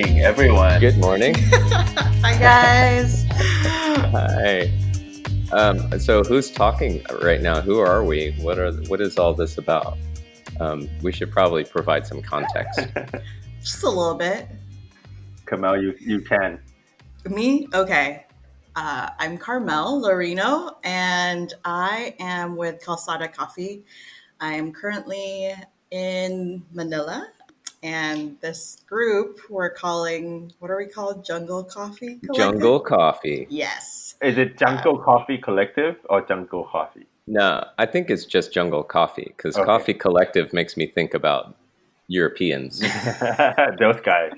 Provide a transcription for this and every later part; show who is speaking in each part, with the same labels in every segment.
Speaker 1: morning, everyone.
Speaker 2: Good morning.
Speaker 3: Hi, guys.
Speaker 2: Hi. Um, so, who's talking right now? Who are we? What are? What is all this about? Um, we should probably provide some context.
Speaker 3: Just a little bit.
Speaker 1: Carmel, you, you can.
Speaker 3: Me? Okay. Uh, I'm Carmel Lorino, and I am with Kalsada Coffee. I am currently in Manila, and this group we're calling what are we called? Jungle Coffee. Collective?
Speaker 2: Jungle Coffee.
Speaker 3: Yes.
Speaker 1: Is it Jungle Coffee Collective or Jungle Coffee?
Speaker 2: No, I think it's just Jungle Coffee because
Speaker 1: Okay.
Speaker 2: Coffee Collective makes me think about Europeans.
Speaker 1: Those guys.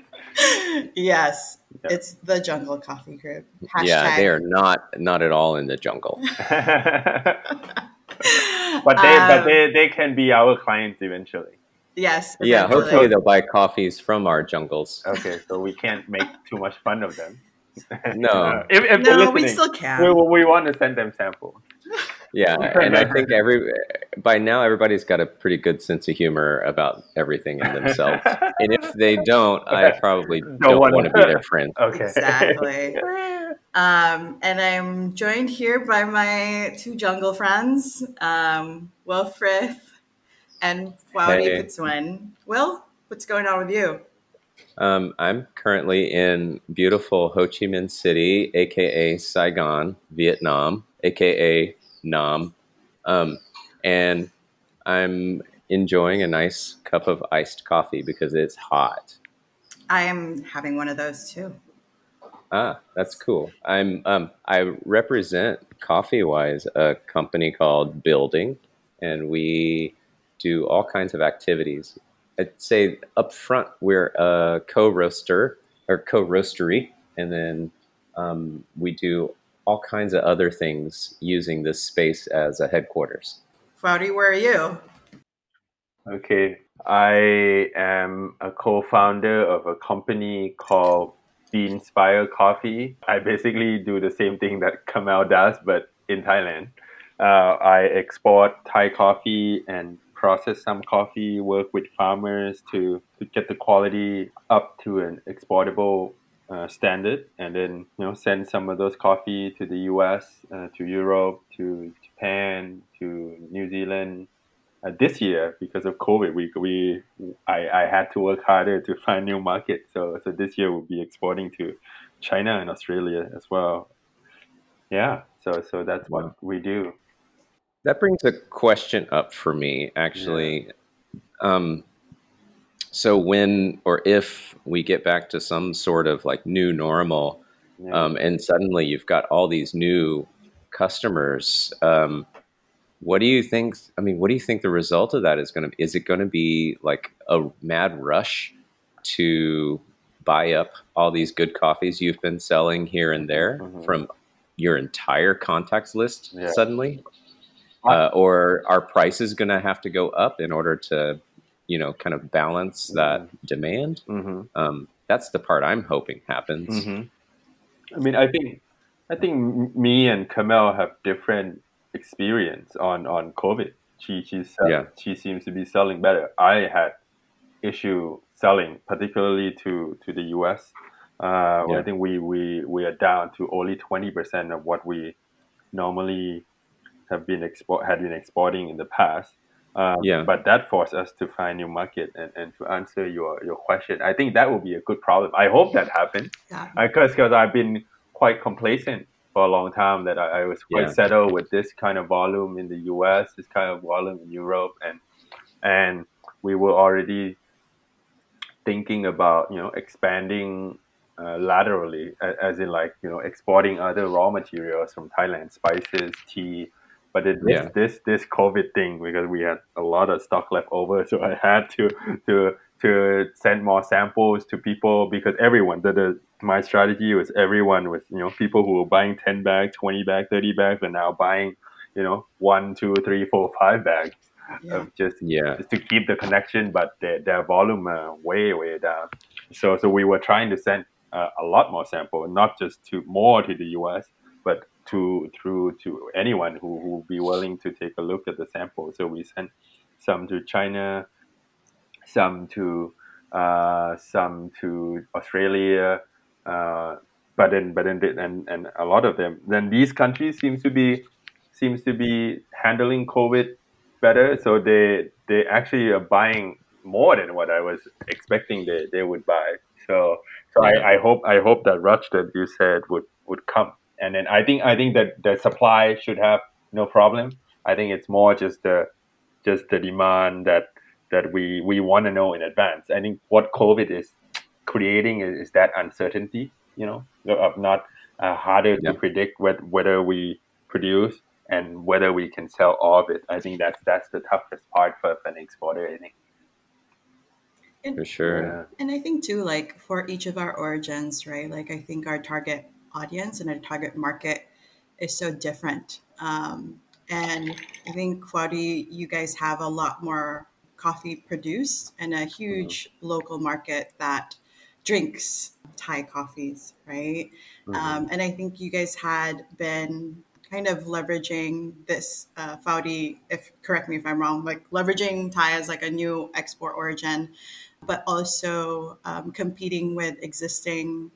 Speaker 3: yes.
Speaker 1: Yeah.
Speaker 3: It's the Jungle Coffee Group. Hashtag.
Speaker 2: yeah, they are not not at all in the jungle.
Speaker 1: but they but
Speaker 3: Um,
Speaker 1: they, they can be our clients eventually.
Speaker 3: Yes.
Speaker 2: Yeah, hopefully they'll buy coffees from our jungles.
Speaker 1: Okay, so we can't make too much fun of them.
Speaker 2: No.
Speaker 1: if, if
Speaker 3: No, we still can.
Speaker 1: we, we want to send them samples.
Speaker 2: Yeah, and I think every by now everybody's got a pretty good sense of humor about everything in themselves. and if they don't, I probably don't,
Speaker 1: wanna-
Speaker 2: want to be their friend.
Speaker 1: Okay.
Speaker 3: Exactly. Um, and I'm joined here by my two jungle friends, um, Will Frith and Wowdy
Speaker 2: Hey.
Speaker 3: Fitzwin. Will, what's going on with you?
Speaker 2: Um, I'm currently in beautiful Ho Chi Minh City, aka Saigon, Vietnam, aka Nam, um, and I'm enjoying a nice cup of iced coffee because it's hot.
Speaker 3: I am having one of those too.
Speaker 2: Ah, that's cool. I'm um, I represent Coffee Wise, a company called Building, and we do all kinds of activities. I'd say up front we're a co-roaster or co-roastery, and then um, we do all kinds of other things using this space as a headquarters.
Speaker 3: Wowdy, where are you?
Speaker 1: Okay, I am a co-founder of a company called Beanspire Coffee. I basically do the same thing that Carmel does, but in Thailand. Uh, I export Thai coffee and process some coffee, work with farmers to, to get the quality up to an exportable uh, standard, and then you know send some of those coffee to the U.S., uh, to Europe, to Japan, to New Zealand, uh, this year because of COVID, we we I, I had to work harder to find new markets. So so this year we'll be exporting to China and Australia as well. Yeah. So so that's what we do.
Speaker 2: That brings a question up for me, actually. Um, so when or if we get back to some sort of like new normal,
Speaker 1: Yeah.
Speaker 2: um, and suddenly you've got all these new customers, um, what do you think? I mean, what do you think the result of that is going to be? Is it going to be like a mad rush to buy up all these good coffees you've been selling here and there
Speaker 1: Mhm.
Speaker 2: from your entire contacts list
Speaker 1: Yeah.
Speaker 2: suddenly? Uh, or are prices going to have to go up in order to you know kind of balance that demand
Speaker 1: hmm
Speaker 2: um, that's the part i'm hoping happens
Speaker 1: hmm I mean, I think I think me and Carmel have different experience on on COVID. She she's
Speaker 2: Yeah.
Speaker 1: she seems to be selling better. I had issue selling, particularly to to the U.S. Uh,
Speaker 2: Yeah.
Speaker 1: I think we we we are down to only twenty percent of what we normally have been export had been exporting in the past. Um,
Speaker 2: Yeah.
Speaker 1: But that forced us to find new market and, and to answer your, your question, I think that will be a good problem. I hope that happens
Speaker 3: Yeah.
Speaker 1: because because I've been quite complacent for a long time that I, I was quite
Speaker 2: Yeah.
Speaker 1: settled with this kind of volume in the U.S., this kind of volume in Europe, and and we were already thinking about you know expanding uh, laterally, as in like you know exporting other raw materials from Thailand, spices, tea. But it, this,
Speaker 2: Yeah.
Speaker 1: this this COVID thing because we had a lot of stock left over, so I had to to to send more samples to people because everyone the, the my strategy was everyone was you know people who were buying 10 bags 20 bags 30 bags are now buying you know one two three four five bags
Speaker 3: Yeah.
Speaker 1: of just
Speaker 2: yeah
Speaker 1: just to keep the connection but their, their volume uh, way way down so so we were trying to send uh, a lot more sample not just to more to the us but to through to anyone who who would be willing to take a look at the sample so we sent some to china some to uh, some to Australia, uh, but then but then and and a lot of them. Then these countries seems to be seems to be handling COVID better, so they they actually are buying more than what I was expecting they, they would buy. So so yeah. I, I hope I hope that rush that you said would would come. And then I think I think that the supply should have no problem. I think it's more just the just the demand that that we we want to know in advance. I think what COVID is creating is, is that uncertainty, you know, of not uh, harder to predict what, whether we produce and whether we can sell all of it. I think that's that's the toughest part for an exporter. I think.
Speaker 2: And, for sure.
Speaker 3: Yeah. And I think too, like for each of our origins, right? Like I think our target audience and our target market is so different. Um, and I think Foudy, you guys have a lot more coffee produced and a huge mm-hmm. local market that drinks Thai coffees, right? Mm-hmm. Um, and I think you guys had been kind of leveraging this uh, Foudy, if correct me if I'm wrong, like leveraging Thai as like a new export origin, but also um, competing with existing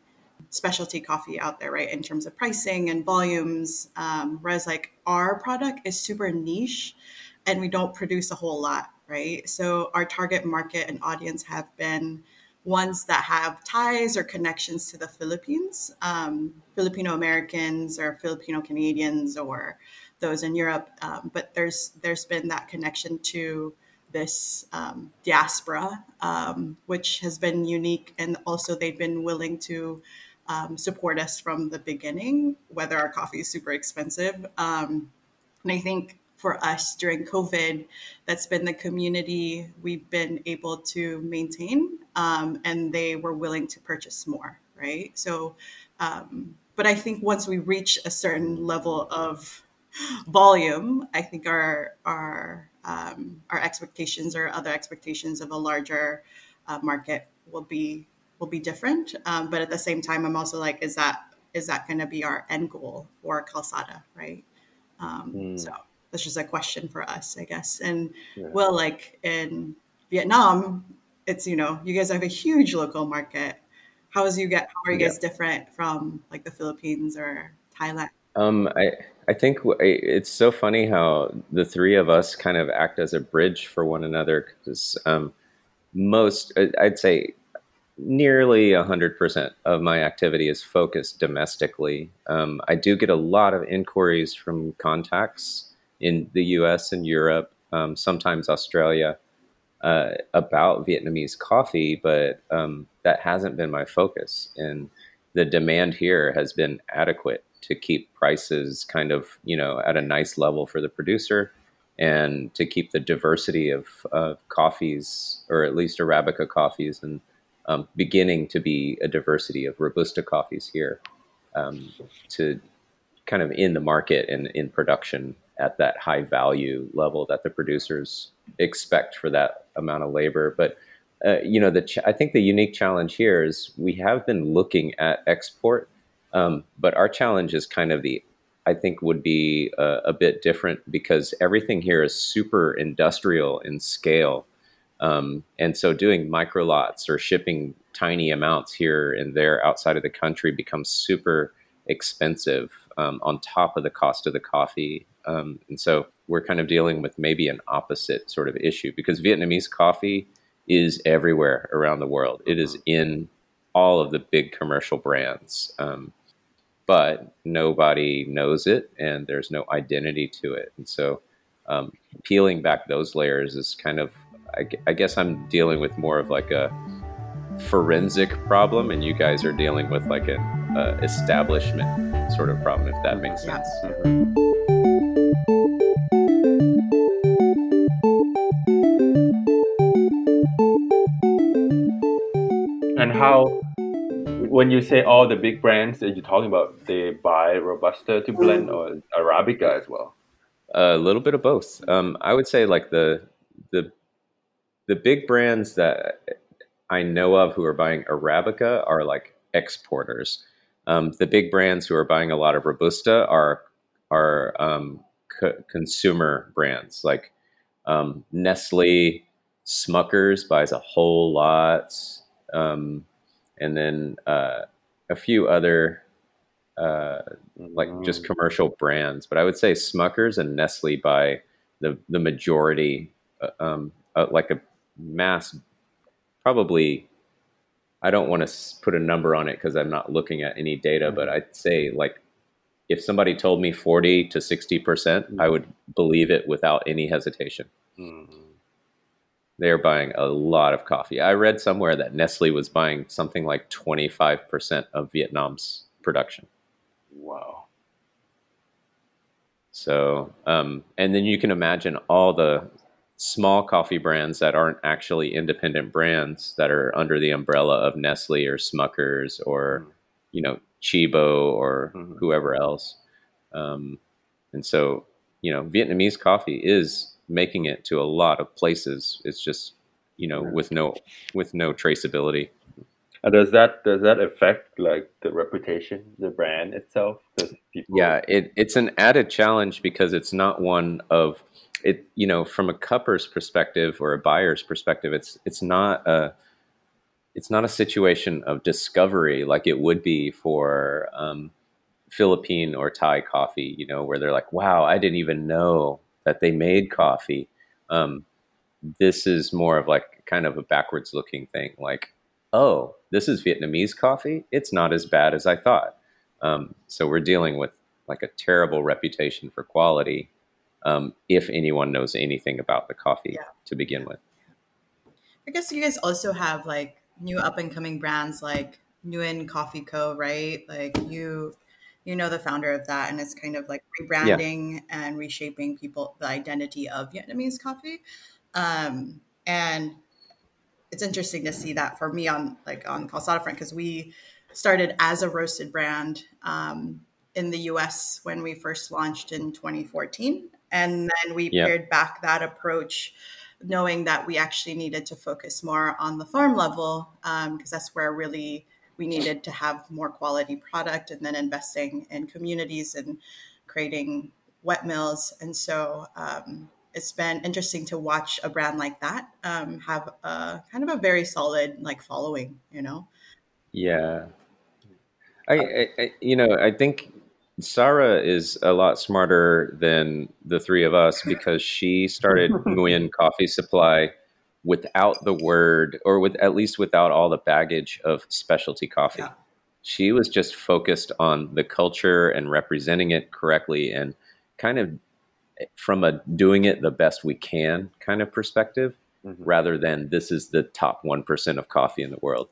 Speaker 3: specialty coffee out there, right? In terms of pricing and volumes. Um, whereas like our product is super niche and we don't produce a whole lot, right? So our target market and audience have been ones that have ties or connections to the Philippines, um, Filipino Americans or Filipino Canadians or those in Europe. Um, but there's there's been that connection to this um, diaspora, um, which has been unique, and also they've been willing to um, support us from the beginning, whether our coffee is super expensive. Um, and I think for us during COVID, that's been the community we've been able to maintain, um, and they were willing to purchase more, right? So, um, but I think once we reach a certain level of volume, I think our our um, our expectations or other expectations of a larger uh, market will be will be different. Um, but at the same time, I'm also like, is that is that going to be our end goal for Kalsada, right? Um, mm. So that's just a question for us, I guess. And yeah. well, like in Vietnam, it's you know, you guys have a huge local market. How is you get? How are you guys yeah. different from like the Philippines or Thailand?
Speaker 2: Um, I I think it's so funny how the three of us kind of act as a bridge for one another because um, most I'd say nearly 100% of my activity is focused domestically. Um, I do get a lot of inquiries from contacts in the US and Europe, um, sometimes Australia, uh, about Vietnamese coffee, but um, that hasn't been my focus. And the demand here has been adequate to keep prices kind of, you know, at a nice level for the producer and to keep the diversity of, of coffees, or at least Arabica coffees and um, beginning to be a diversity of robusta coffees here um, to kind of in the market and in production at that high value level that the producers expect for that amount of labor. But uh, you know, the ch- I think the unique challenge here is we have been looking at export, um, but our challenge is kind of the I think would be a, a bit different because everything here is super industrial in scale. Um, and so doing micro lots or shipping tiny amounts here and there outside of the country becomes super expensive um, on top of the cost of the coffee. Um, and so we're kind of dealing with maybe an opposite sort of issue because Vietnamese coffee is everywhere around the world. It is in all of the big commercial brands. Um, but nobody knows it and there's no identity to it. And so um, peeling back those layers is kind of I, I guess I'm dealing with more of like a forensic problem, and you guys are dealing with like an uh, establishment sort of problem, if that makes sense. Mm-hmm.
Speaker 1: And how, when you say all the big brands that you're talking about, they buy Robusta to blend or Arabica as well?
Speaker 2: A little bit of both. Um, I would say like the the the big brands that I know of who are buying Arabica are like exporters. Um, the big brands who are buying a lot of Robusta are are um, co- consumer brands like um, Nestle, Smuckers buys a whole lot, um, and then uh, a few other uh, like just
Speaker 1: Mm.
Speaker 2: commercial brands. But I would say Smuckers and Nestle buy the the majority, uh, um, uh, like a mass, probably. I don't want to put a number on it because I'm not looking at any data, but
Speaker 1: Mhm.
Speaker 2: I'd say like if somebody told me 40 to 60 percent, I would believe it without any hesitation.
Speaker 1: Mm.
Speaker 2: They're buying a lot of coffee. I read somewhere that Nestle was buying something like 25% of Vietnam's production.
Speaker 1: Wow.
Speaker 2: So, um, and then you can imagine all the small coffee brands that aren't actually independent brands that are under the umbrella of Nestle or Smuckers or,
Speaker 1: Mm.
Speaker 2: you know, Tchibo or
Speaker 1: Mhm.
Speaker 2: whoever else. Um, and so, you know, Vietnamese coffee is making it to a lot of places. It's just, you know, with no with no traceability.
Speaker 1: Uh, does that does that affect like the reputation, the brand itself?
Speaker 2: Yeah, it, it's an added challenge because it's not one of it. You know, from a cupper's perspective or a buyer's perspective, it's it's not a it's not a situation of discovery like it would be for um, Philippine or Thai coffee. You know, where they're like, "Wow, I didn't even know that they made coffee." Um, this is more of like kind of a backwards looking thing, like, "Oh, this is Vietnamese coffee. It's not as bad as I thought." Um, so we're dealing with like a terrible reputation for quality um, if anyone knows anything about the coffee
Speaker 3: Yeah.
Speaker 2: to begin with.
Speaker 3: I guess you guys also have like new up and coming brands like Nguyen Coffee Co. Right? Like you, you know the founder of that, and it's kind of like rebranding and reshaping people the identity of Vietnamese coffee. Um, and it's interesting to see that for me on like on Kalsada front because we started as a roasted brand um, in the U.S. when we first launched in 2014, and then we
Speaker 2: Yeah.
Speaker 3: pared back that approach, knowing that we actually needed to focus more on the farm level because that's where really we needed to have more quality product, and then investing in communities and creating wet mills, and so. Um, it's been interesting to watch a brand like that um, have a kind of a very solid like following you know
Speaker 2: Yeah, I, I, I you know I think Sarah is a lot smarter than the three of us because she started Nguyen Coffee Supply without the word or with at least without all the baggage of specialty coffee.
Speaker 3: Yeah.
Speaker 2: She was just focused on the culture and representing it correctly and kind of from a doing it the best we can kind of perspective
Speaker 1: Mhm.
Speaker 2: rather than this is the top 1% of coffee in the world.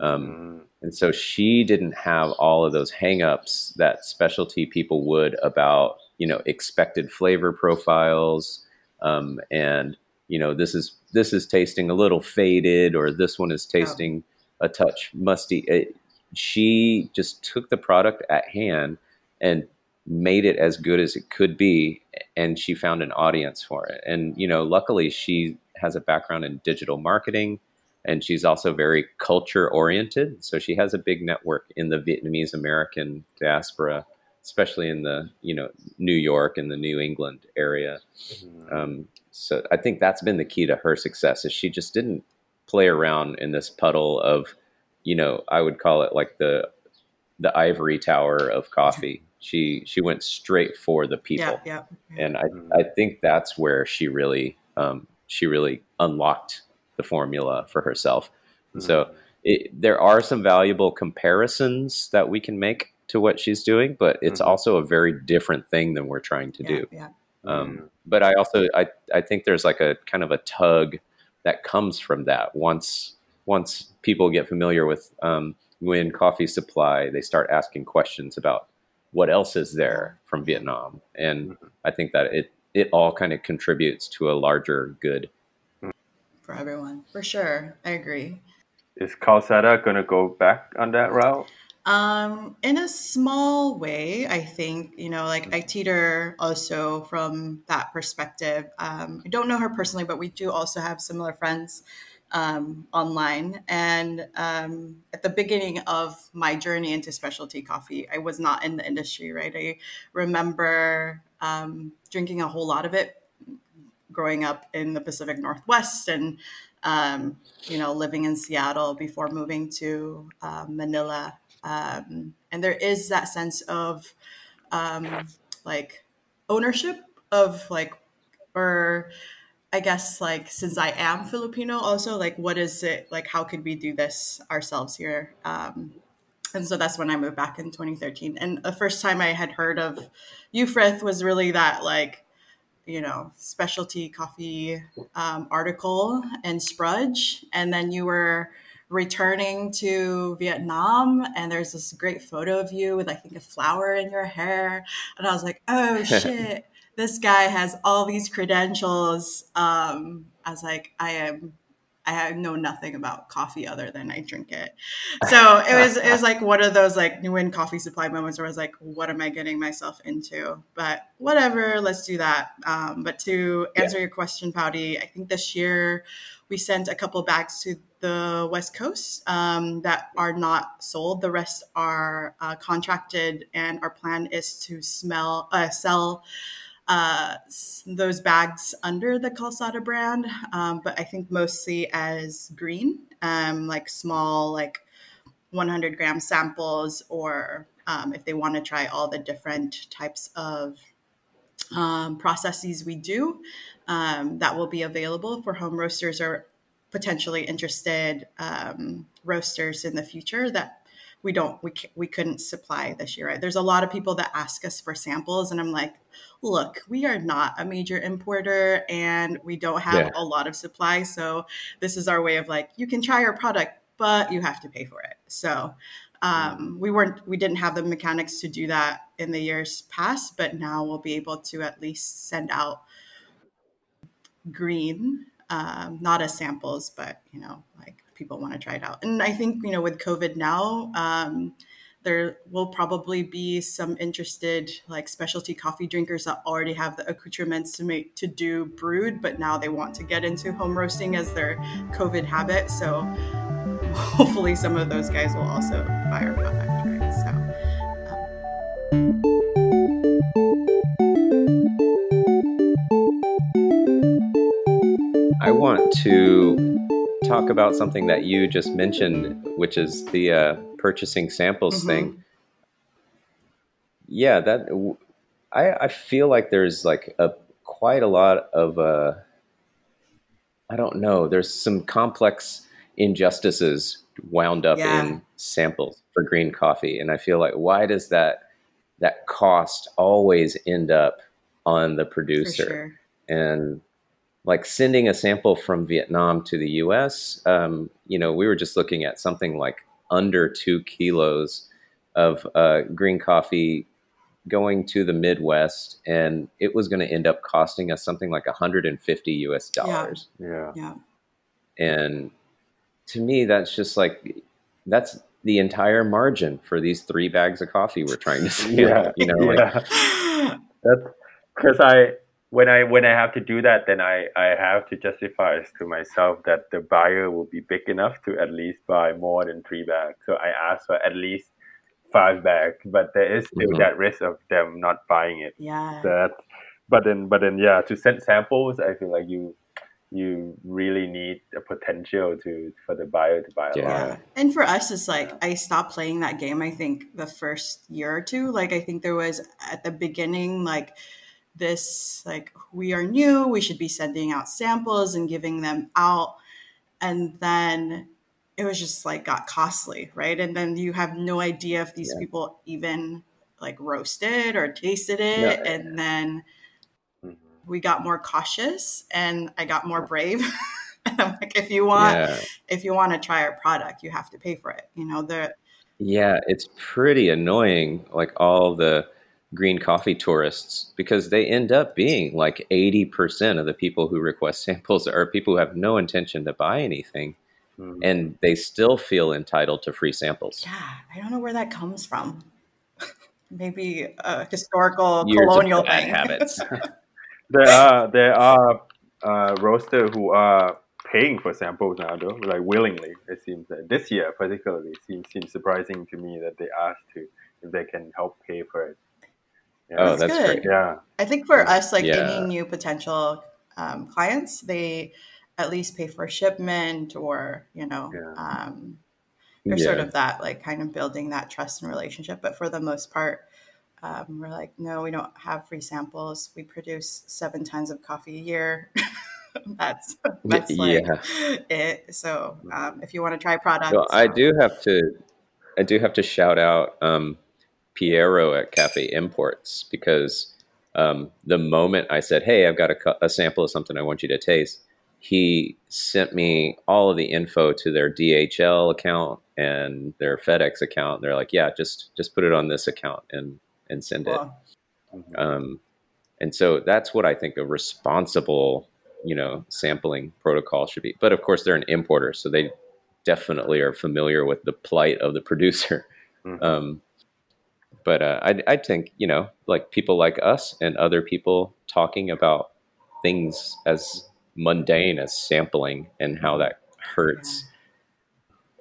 Speaker 2: Um,
Speaker 1: Mm.
Speaker 2: And so she didn't have all of those hangups that specialty people would about, you know, expected flavor profiles, um, and you know, this is this is tasting a little faded, or this one is tasting a touch musty. It, she just took the product at hand and made it as good as it could be, and she found an audience for it. And you know, luckily, she has a background in digital marketing and she's also very culture oriented. So she has a big network in the Vietnamese American diaspora, especially in the you know New York and the New England area.
Speaker 1: Mm.
Speaker 2: Um, so I think that's been the key to her success. Is she just didn't play around in this puddle of, you know, I would call it like the the ivory tower of coffee. She she went straight for the people
Speaker 3: yeah yeah
Speaker 2: and I,
Speaker 1: Mhm.
Speaker 2: I think that's where she really um, she really unlocked the formula for herself. And so it, there are some valuable comparisons that we can make to what she's doing, but it's
Speaker 1: Mhm.
Speaker 2: also a very different thing than we're trying to
Speaker 3: yeah,
Speaker 2: do.
Speaker 3: yeah
Speaker 2: Um, but I also I, I think there's like a kind of a tug that comes from that once once people get familiar with um, Nguyen Coffee Supply, they start asking questions about what else is there from Vietnam, and
Speaker 1: Mhm.
Speaker 2: I think that it it all kind of contributes to a larger good.
Speaker 3: for everyone for sure i agree
Speaker 1: Is Kalsada gonna go back on that route?
Speaker 3: Um, in a small way, I think, you know, like I teeter also from that perspective. Um, I don't know her personally, but we do also have similar friends um, online. And um, at the beginning of my journey into specialty coffee, I was not in the industry, right? I remember um, drinking a whole lot of it growing up in the Pacific Northwest and um, you know living in Seattle before moving to uh, Manila. Um, and there is that sense of um, like ownership of like or I guess like since I am Filipino also like what is it like how could we do this ourselves here? Um, and so that's when I moved back in 2013 and the first time I had heard of Euphrith was really that like you know specialty coffee um, article in Sprudge. And then you were returning to Vietnam and there's this great photo of you with I think a flower in your hair. And I was like oh shit this guy has all these credentials um I was like I am I know nothing about coffee other than I drink it. So it was it was like one of those like Nguyen Coffee Supply moments where I was like, what am I getting myself into? But whatever, let's do that. Um, but to answer yeah. your question, Pouty, I think this year we sent a couple bags to the West Coast um, that are not sold. The rest are uh, contracted, and our plan is to smell uh, sell uh, those bags under the Kalsada brand, um, but I think mostly as green, um, like small, like 100 gram samples, or um, if they want to try all the different types of um, processes we do, um, that will be available for home roasters or potentially interested um, roasters in the future that we don't we we couldn't supply this year right? There's a lot of people that ask us for samples and i'm like look we are not a major importer and we don't have yeah. a lot of supply so this is our way of like you can try our product but you have to pay for it. So um, we weren't we didn't have the mechanics to do that in the years past but now we'll be able to at least send out green um, not as samples but you know people want to try it out. And I think, you know, with COVID now, um, there will probably be some interested like specialty coffee drinkers that already have the accoutrements to make to do brewed, but now they want to get into home roasting as their COVID habit. So hopefully some of those guys will also buy our product, right? So. Um.
Speaker 2: I want to talk about something that you just mentioned, which is the uh, purchasing samples mm-hmm. thing. Yeah, that I, I feel like there's like a quite a lot of uh, I don't know. There's some complex injustices wound up yeah. in samples for green coffee, and I feel like why does that that cost always end up on the producer? Sure. And like sending a sample from Vietnam to the US, um, you know, we were just looking at something like under two kilos of uh, green coffee going to the Midwest, and it was going to end up costing us something like 150 US dollars.
Speaker 1: Yeah.
Speaker 3: yeah.
Speaker 2: And to me, that's just like, that's the entire margin for these three bags of coffee we're trying to sell.
Speaker 1: yeah.
Speaker 2: You know,
Speaker 1: like, yeah. that's because I, when I when I have to do that, then I I have to justify to myself that the buyer will be big enough to at least buy more than three bags. So I ask for at least five bags, but there is still mm-hmm. that risk of them not buying it.
Speaker 3: Yeah.
Speaker 1: So that's, but then but then yeah, to send samples, I feel like you you really need a potential to for the buyer to buy a yeah. lot.
Speaker 3: And for us, it's like I stopped playing that game. I think the first year or two. Like I think there was at the beginning, like this like we are new we should be sending out samples and giving them out and then it was just like got costly right and then you have no idea if these yeah. people even like roasted or tasted it yeah. and then mm-hmm. we got more cautious and i got more brave and i'm like if you want yeah. if you want to try our product you have to pay for it you know the
Speaker 2: yeah it's pretty annoying like all the green coffee tourists because they end up being like 80% of the people who request samples are people who have no intention to buy anything mm-hmm. and they still feel entitled to free samples.
Speaker 3: Yeah, I don't know where that comes from. Maybe a historical Years colonial thing.
Speaker 2: habits.
Speaker 1: there are there are uh, roasters who are paying for samples now though, like willingly. It seems that this year particularly seems seems surprising to me that they asked to if they can help pay for it.
Speaker 2: Yeah. Oh, that's, that's great.
Speaker 1: Yeah.
Speaker 3: I think for us, like yeah. any new potential um, clients, they at least pay for shipment or you know
Speaker 1: Yeah.
Speaker 3: um, there's sort
Speaker 2: Yeah.
Speaker 3: of that like kind of building that trust and relationship. But for the most part, um, we're like, no, we don't have free samples. We produce seven tons of coffee a year. that's that's like
Speaker 2: yeah.
Speaker 3: it. So um, if you want to try products,
Speaker 2: Well, I
Speaker 3: um,
Speaker 2: do have to, I do have to shout out um, Piero at Cafe Imports because um, the moment I said, "Hey, I've got a, a sample of something I want you to taste," he sent me all of the info to their DHL account and their FedEx account. They're like, "Yeah, just just put it on this account and and send it."
Speaker 3: well,
Speaker 1: Mhm.
Speaker 2: Um, and so that's what I think a responsible, you know, sampling protocol should be. But of course, they're an importer, so they definitely are familiar with the plight of the producer.
Speaker 1: Mhm.
Speaker 2: Um, but uh, I, I think you know, like people like us and other people talking about things as mundane as sampling and how that hurts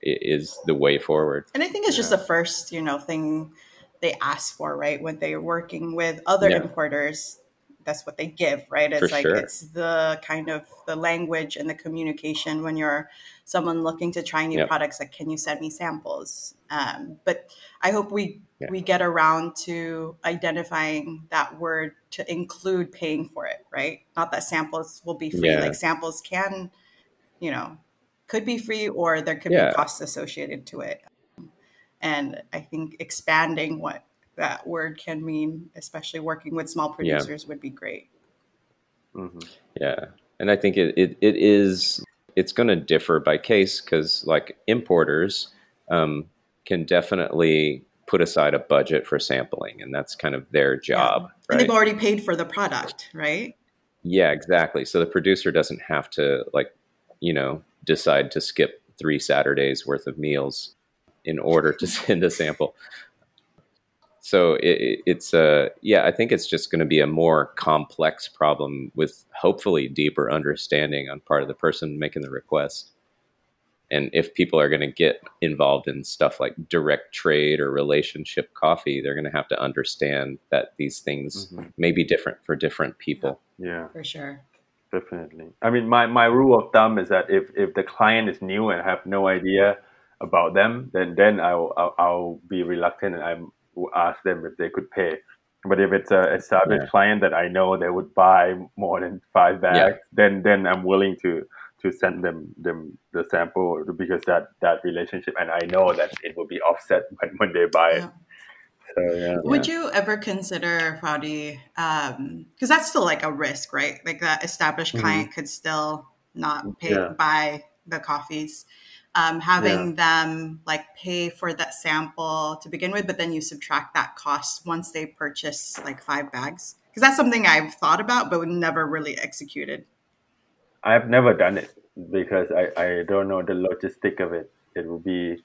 Speaker 2: i- is the way forward.
Speaker 3: And I think it's just the first, you know, thing they ask for, right? When they're working with other
Speaker 2: Yeah.
Speaker 3: importers, that's what they give, right? It's
Speaker 2: For
Speaker 3: like
Speaker 2: sure.
Speaker 3: it's the kind of the language and the communication when you're someone looking to try new
Speaker 2: Yep.
Speaker 3: products. Like, can you send me samples? Um, but I hope we
Speaker 2: Yeah.
Speaker 3: we get around to identifying that word to include paying for it, right? Not that samples will be free.
Speaker 2: Yeah.
Speaker 3: Like samples can, you know, could be free or there could
Speaker 2: Yeah.
Speaker 3: be costs associated to it. And I think expanding what that word can mean, especially working with small
Speaker 2: Yeah.
Speaker 3: producers, would be great.
Speaker 1: Mhm.
Speaker 2: Yeah, and I think it it, it is it's going to differ by case because like importers um, can definitely put aside a budget for sampling, and that's kind of their job,
Speaker 3: And
Speaker 2: right?
Speaker 3: they've already paid for the product, right?
Speaker 2: Yeah, exactly. So the producer doesn't have to like, you know, decide to skip three Saturdays worth of meals in order to send a sample. So it, it- it's uh, yeah, I think it's just going to be a more complex problem with hopefully deeper understanding on part of the person making the request. And if people are going to get involved in stuff like direct trade or relationship coffee, they're going to have to understand that these things
Speaker 1: Mhm.
Speaker 2: may be different for different people.
Speaker 1: Yeah.
Speaker 3: For sure.
Speaker 1: Definitely. I mean, my, my rule of thumb is that if, if the client is new and I have no idea about them, then then I'll I'll, I'll be reluctant and I will ask them if they could pay. But if it's a established
Speaker 2: Yeah.
Speaker 1: client that I know they would buy more than five bags, then then I'm willing to to send them them the sample because that that relationship and I know that it will be offset when, when they buy it.
Speaker 3: Yeah.
Speaker 1: So yeah.
Speaker 3: Would you ever consider Fraudi? Because that's still like a risk, right? Like that established
Speaker 1: Mhm.
Speaker 3: client could still not pay
Speaker 1: Yeah.
Speaker 3: buy the coffees. Um, having them like pay for that sample to begin with, but then you subtract that cost once they purchase like five bags. Because that's something I've thought about, but never really executed.
Speaker 1: I've never done it because I, I don't know the logistic of it. It will be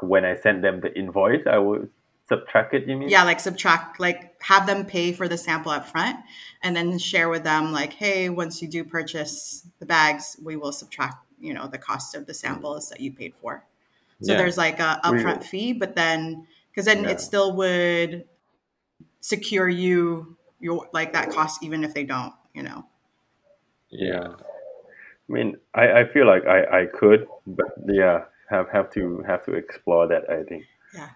Speaker 1: when I send them the invoice, I will subtract it. You mean?
Speaker 3: Yeah, like subtract, like have them pay for the sample up front and then share with them, like, hey, once you do purchase the bags, we will subtract, you know, the cost of the mm. samples that you paid for. So
Speaker 2: Yeah.
Speaker 3: there's like a
Speaker 1: Really?
Speaker 3: upfront fee, but then because then
Speaker 1: Yeah.
Speaker 3: it still would secure you your like that cost even if they don't, you know.
Speaker 1: Yeah. I mean, I, I feel like I, I could, but yeah, have have to have to explore that. I think.
Speaker 3: Yeah.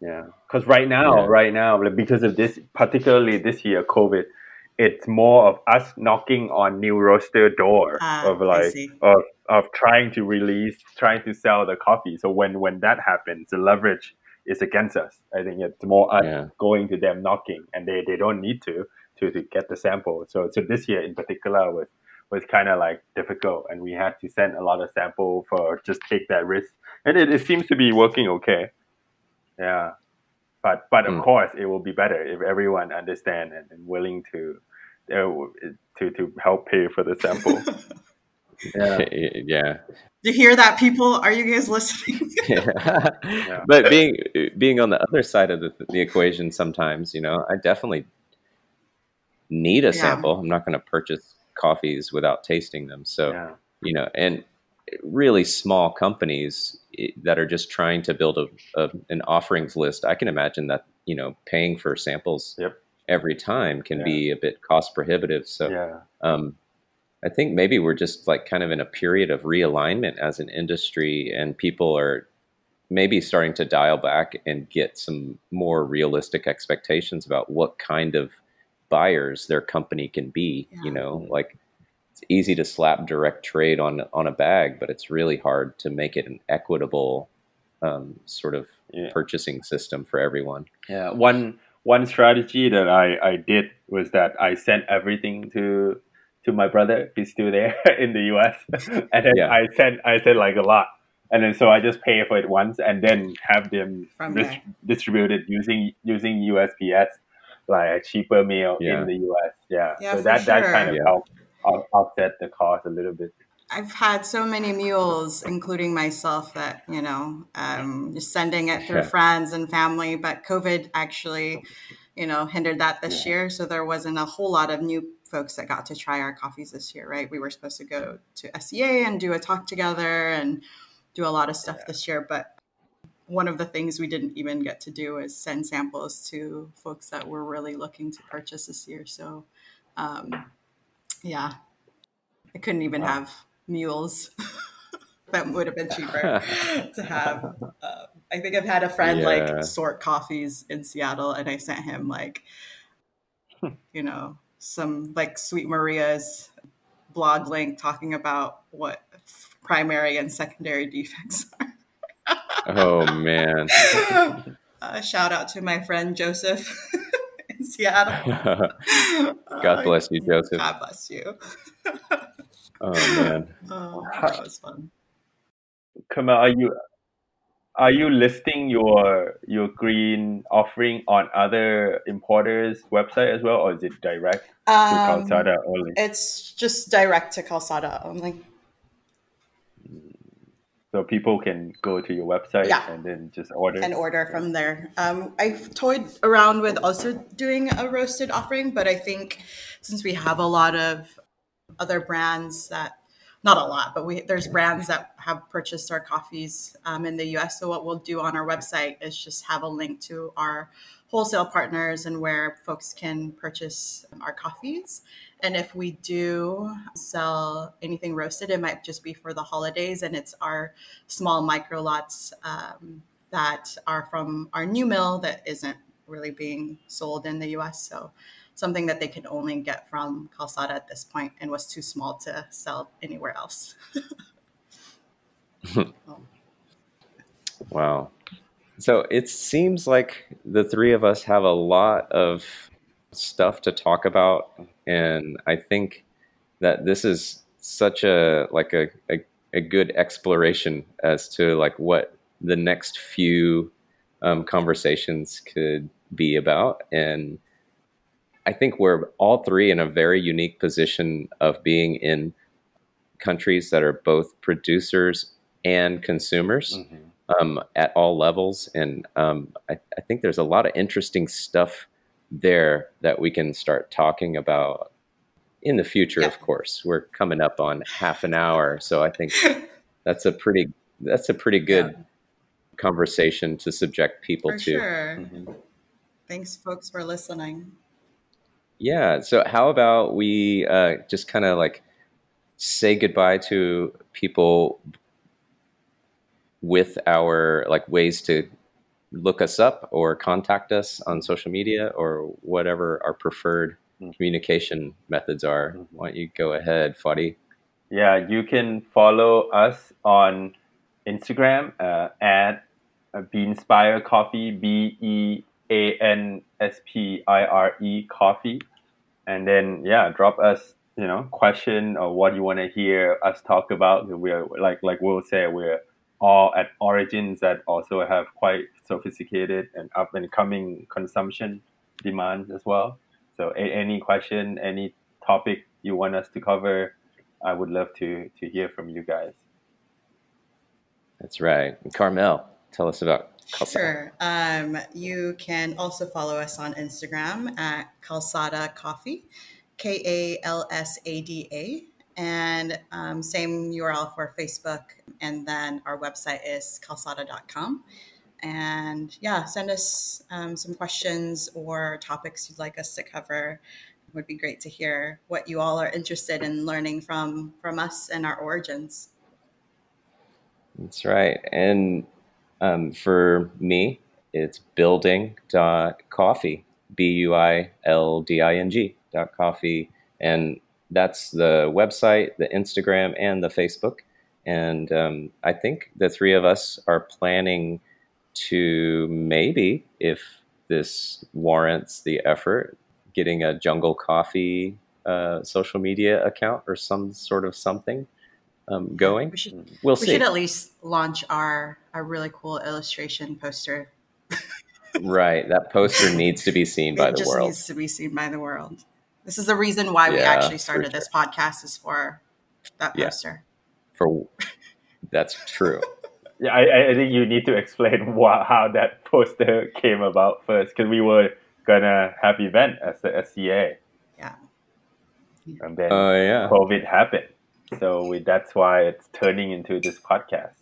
Speaker 1: Yeah, because right now,
Speaker 2: Yeah.
Speaker 1: right now, like, because of this, particularly this year, COVID, it's more of us knocking on new roaster door
Speaker 3: Ah,
Speaker 1: of like of of trying to release, trying to sell the coffee. So when when that happens, the leverage is against us. I think it's more us
Speaker 2: Yeah.
Speaker 1: going to them knocking, and they, they don't need to to to get the sample. So so this year in particular was was kind of like difficult, and we had to send a lot of sample for just take that risk, and it, it seems to be working okay. Yeah, but but of
Speaker 2: Mm.
Speaker 1: course it will be better if everyone understand and, and willing to to to help pay for the sample. yeah,
Speaker 2: yeah.
Speaker 3: You hear that, people? Are you guys listening? Yeah.
Speaker 2: But being being on the other side of the, the equation, sometimes you know, I definitely need a
Speaker 3: Yeah.
Speaker 2: sample. I'm not going to purchase coffees without tasting them. So
Speaker 1: yeah,
Speaker 2: you know, and really small companies eh, that are just trying to build a, a an offerings list. I can imagine that you know, paying for samples
Speaker 1: Yep.
Speaker 2: Every time can
Speaker 1: Yeah.
Speaker 2: be a bit cost prohibitive. So
Speaker 1: yeah,
Speaker 2: um, I think maybe we're just like kind of in a period of realignment as an industry, and people are maybe starting to dial back and get some more realistic expectations about what kind of buyers their company can be. Yeah. You know, like it's easy to slap direct trade on on a bag, but it's really hard to make it an equitable um, sort of yeah. purchasing system for everyone.
Speaker 1: Yeah, one one strategy that I, I did was that I sent everything to to my brother. He's still there in the US, and then yeah. I sent I sent like a lot, and then so I just pay for it once, and then have them dis- distributed using using USPS, like a cheaper mail yeah. in the US. Yeah,
Speaker 3: yeah
Speaker 1: so that
Speaker 3: sure.
Speaker 1: that kind of helped offset the cost a little bit.
Speaker 3: I've had so many mules, including myself, that you know, um, just sending it through yeah. friends and family. But COVID actually, you know, hindered that this yeah. year. So there wasn't a whole lot of new folks that got to try our coffees this year, right? We were supposed to go to SCA and do a talk together and do a lot of stuff yeah. this year, but one of the things we didn't even get to do is send samples to folks that were really looking to purchase this year. So, um, yeah, I couldn't even wow. have mules. that would have been cheaper to have. Uh, I think I've had a friend yeah. like sort coffees in Seattle, and I sent him like, you know, some like Sweet Maria's blog link talking about what primary and secondary defects are.
Speaker 2: oh man!
Speaker 3: Uh, shout out to my friend Joseph in Seattle.
Speaker 2: God bless you, Joseph.
Speaker 3: God bless you.
Speaker 2: Oh man,
Speaker 3: oh, that was fun.
Speaker 1: Carmel, are you are you listing your your green offering on other importers' website as well, or is it direct um, to Kalsada only?
Speaker 3: It's just direct to Kalsada only.
Speaker 1: So people can go to your website
Speaker 3: yeah.
Speaker 1: and then just order
Speaker 3: and order from there. Um, I've toyed around with also doing a roasted offering, but I think since we have a lot of other brands that not a lot, but we there's brands that have purchased our coffees um, in the U.S. So what we'll do on our website is just have a link to our wholesale partners and where folks can purchase our coffees. And if we do sell anything roasted, it might just be for the holidays, and it's our small micro lots um, that are from our new mill that isn't really being sold in the U.S. So something that they could only get from Kalsada at this point and was too small to sell anywhere else.
Speaker 2: wow. So it seems like the three of us have a lot of stuff to talk about. And I think that this is such a like a, a, a good exploration as to like what the next few um, conversations could be about. And I think we're all three in a very unique position of being in countries that are both producers and consumers mm-hmm. um, at all levels. And um, I, I, think there's a lot of interesting stuff there that we can start talking about in the future, yeah. of course. We're coming up on half an hour. So I think that's a pretty that's a pretty good yeah. conversation to subject people
Speaker 3: for
Speaker 2: to.
Speaker 3: Sure. Mm-hmm. Thanks folks for listening.
Speaker 2: Yeah. So how about we uh, just kind of like say goodbye to people with our like ways to look us up or contact us on social media or whatever our preferred mm-hmm. communication methods are. Mm-hmm. Why don't you go ahead, Fadi?
Speaker 1: Yeah, you can follow us on Instagram uh, at Beanspire Coffee, B E A N S P I R E Coffee and then yeah, drop us you know question or what you want to hear us talk about. We're like like Will said, we're all at origins that also have quite sophisticated and up and coming consumption demands as well. So a- any question, any topic you want us to cover, I would love to to hear from you guys.
Speaker 2: That's right. Carmel, tell us about
Speaker 3: Sure. Um, you can also follow us on Instagram at Kalsada Coffee, K A L S A D A. And um, same URL for Facebook. And then our website is kalsada.com. And yeah, send us um, some questions or topics you'd like us to cover. It would be great to hear what you all are interested in learning from from us and our origins.
Speaker 2: That's right. And um, for me, it's building dot coffee, B U I L D I N G dot coffee. And that's the website, the Instagram, and the Facebook. And um, I think the three of us are planning to maybe, if this warrants the effort, getting a Jungle Coffee uh, social media account or some sort of something um, going.
Speaker 3: We should
Speaker 2: We'll
Speaker 3: we
Speaker 2: see.
Speaker 3: should at least launch our our really cool illustration poster.
Speaker 2: right. That poster needs to be seen by the
Speaker 3: just
Speaker 2: world.
Speaker 3: needs to be seen by the world. This is the reason why we actually started
Speaker 2: sure.
Speaker 3: this podcast is for that
Speaker 2: Yeah.
Speaker 3: poster.
Speaker 2: For that's true.
Speaker 1: Yeah, I, I think you need to explain wha how that poster came about first, because we were gonna have event as the SCA,
Speaker 3: Yeah.
Speaker 1: and then
Speaker 2: Oh yeah.
Speaker 1: COVID happened. So we, that's why it's turning into this podcast.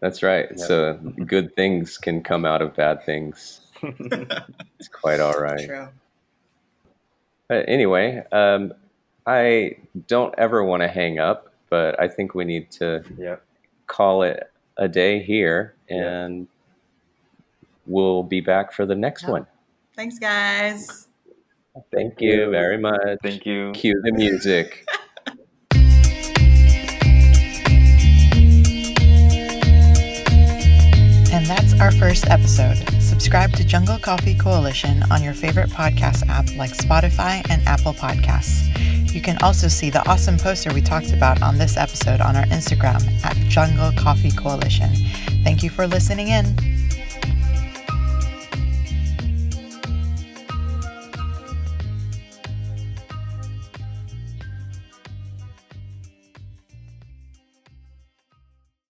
Speaker 2: That's right.
Speaker 1: Yeah.
Speaker 2: So good things can come out of bad things. It's quite all right.
Speaker 3: True.
Speaker 2: But anyway, um, I don't ever want to hang up, but I think we need to
Speaker 1: Yeah.
Speaker 2: call it a day here,
Speaker 1: Yeah.
Speaker 2: and we'll be back for the next
Speaker 3: Yeah.
Speaker 2: one.
Speaker 3: Thanks, guys.
Speaker 2: Thank you very much.
Speaker 1: Thank you.
Speaker 2: Cue the music.
Speaker 4: Our first episode. Subscribe to Jungle Coffee Coalition on your favorite podcast app like Spotify and Apple Podcasts. You can also see the awesome poster we talked about on this episode on our Instagram at Jungle Coffee Coalition. Thank you for listening in.